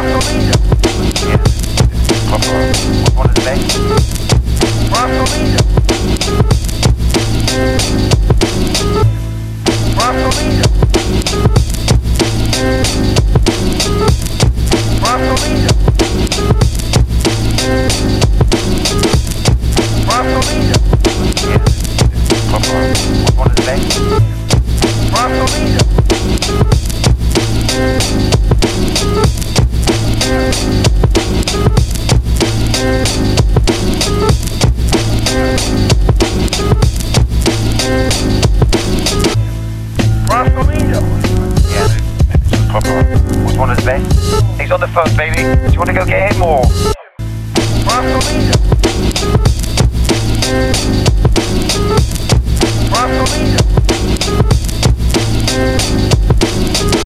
Marcelino. Yes. One of best. He's on the phone, baby. Do you want to go get him or?